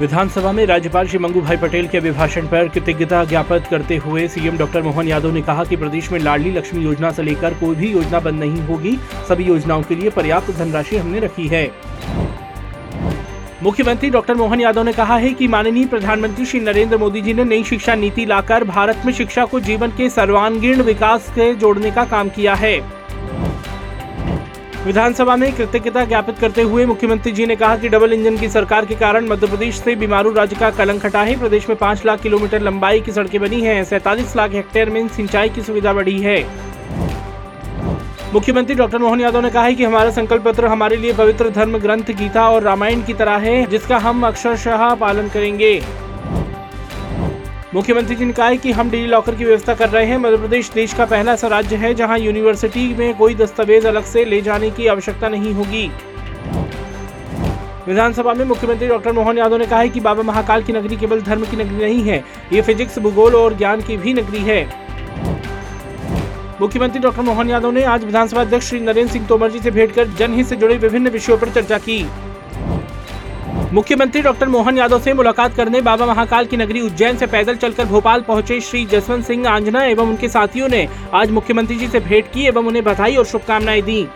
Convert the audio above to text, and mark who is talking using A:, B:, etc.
A: विधानसभा में राज्यपाल श्री मंगू भाई पटेल के अभिभाषण पर कृतज्ञता ज्ञापित करते हुए सीएम डॉक्टर मोहन यादव ने कहा कि प्रदेश में लाडली लक्ष्मी योजना से लेकर कोई भी योजना बंद नहीं होगी। सभी योजनाओं के लिए पर्याप्त धनराशि हमने रखी है। मुख्यमंत्री डॉक्टर मोहन यादव ने कहा है कि माननीय प्रधानमंत्री श्री नरेंद्र मोदी जी ने नई शिक्षा नीति लाकर भारत में शिक्षा को जीवन के सर्वांगीण विकास से जोड़ने का काम किया है। विधानसभा में कृतज्ञता ज्ञापित करते हुए मुख्यमंत्री जी ने कहा कि डबल इंजन की सरकार के कारण मध्य प्रदेश से बीमारू राज्य का कलंक हटा है। प्रदेश में पाँच लाख किलोमीटर लंबाई की सड़कें बनी हैं। सैंतालीस लाख हेक्टेयर में सिंचाई की सुविधा बढ़ी है। मुख्यमंत्री डॉक्टर मोहन यादव ने कहा है कि हमारा संकल्प पत्र हमारे लिए पवित्र धर्म ग्रंथ गीता और रामायण की तरह है, जिसका हम अक्षरशः पालन करेंगे। मुख्यमंत्री जी ने कहा कि हम डिजी लॉकर की व्यवस्था कर रहे हैं। मध्य प्रदेश देश का पहला ऐसा राज्य है जहाँ यूनिवर्सिटी में कोई दस्तावेज़ अलग से ले जाने की आवश्यकता नहीं होगी। विधानसभा में मुख्यमंत्री डॉक्टर मोहन यादव ने कहा है कि बाबा महाकाल की नगरी केवल धर्म की नगरी नहीं है, ये फिजिक्स, भूगोल और ज्ञान की भी नगरी है। मुख्यमंत्री डॉक्टर मोहन यादव ने आज विधानसभा अध्यक्ष श्री नरेंद्र सिंह तोमर जी से भेंट कर जनहित से जुड़े विभिन्न विषयों पर चर्चा की। मुख्यमंत्री डॉक्टर मोहन यादव से मुलाकात करने बाबा महाकाल की नगरी उज्जैन से पैदल चलकर भोपाल पहुँचे श्री जसवंत सिंह आंजना एवं उनके साथियों ने आज मुख्यमंत्री जी से भेंट की एवं उन्हें बधाई और शुभकामनाएँ दी।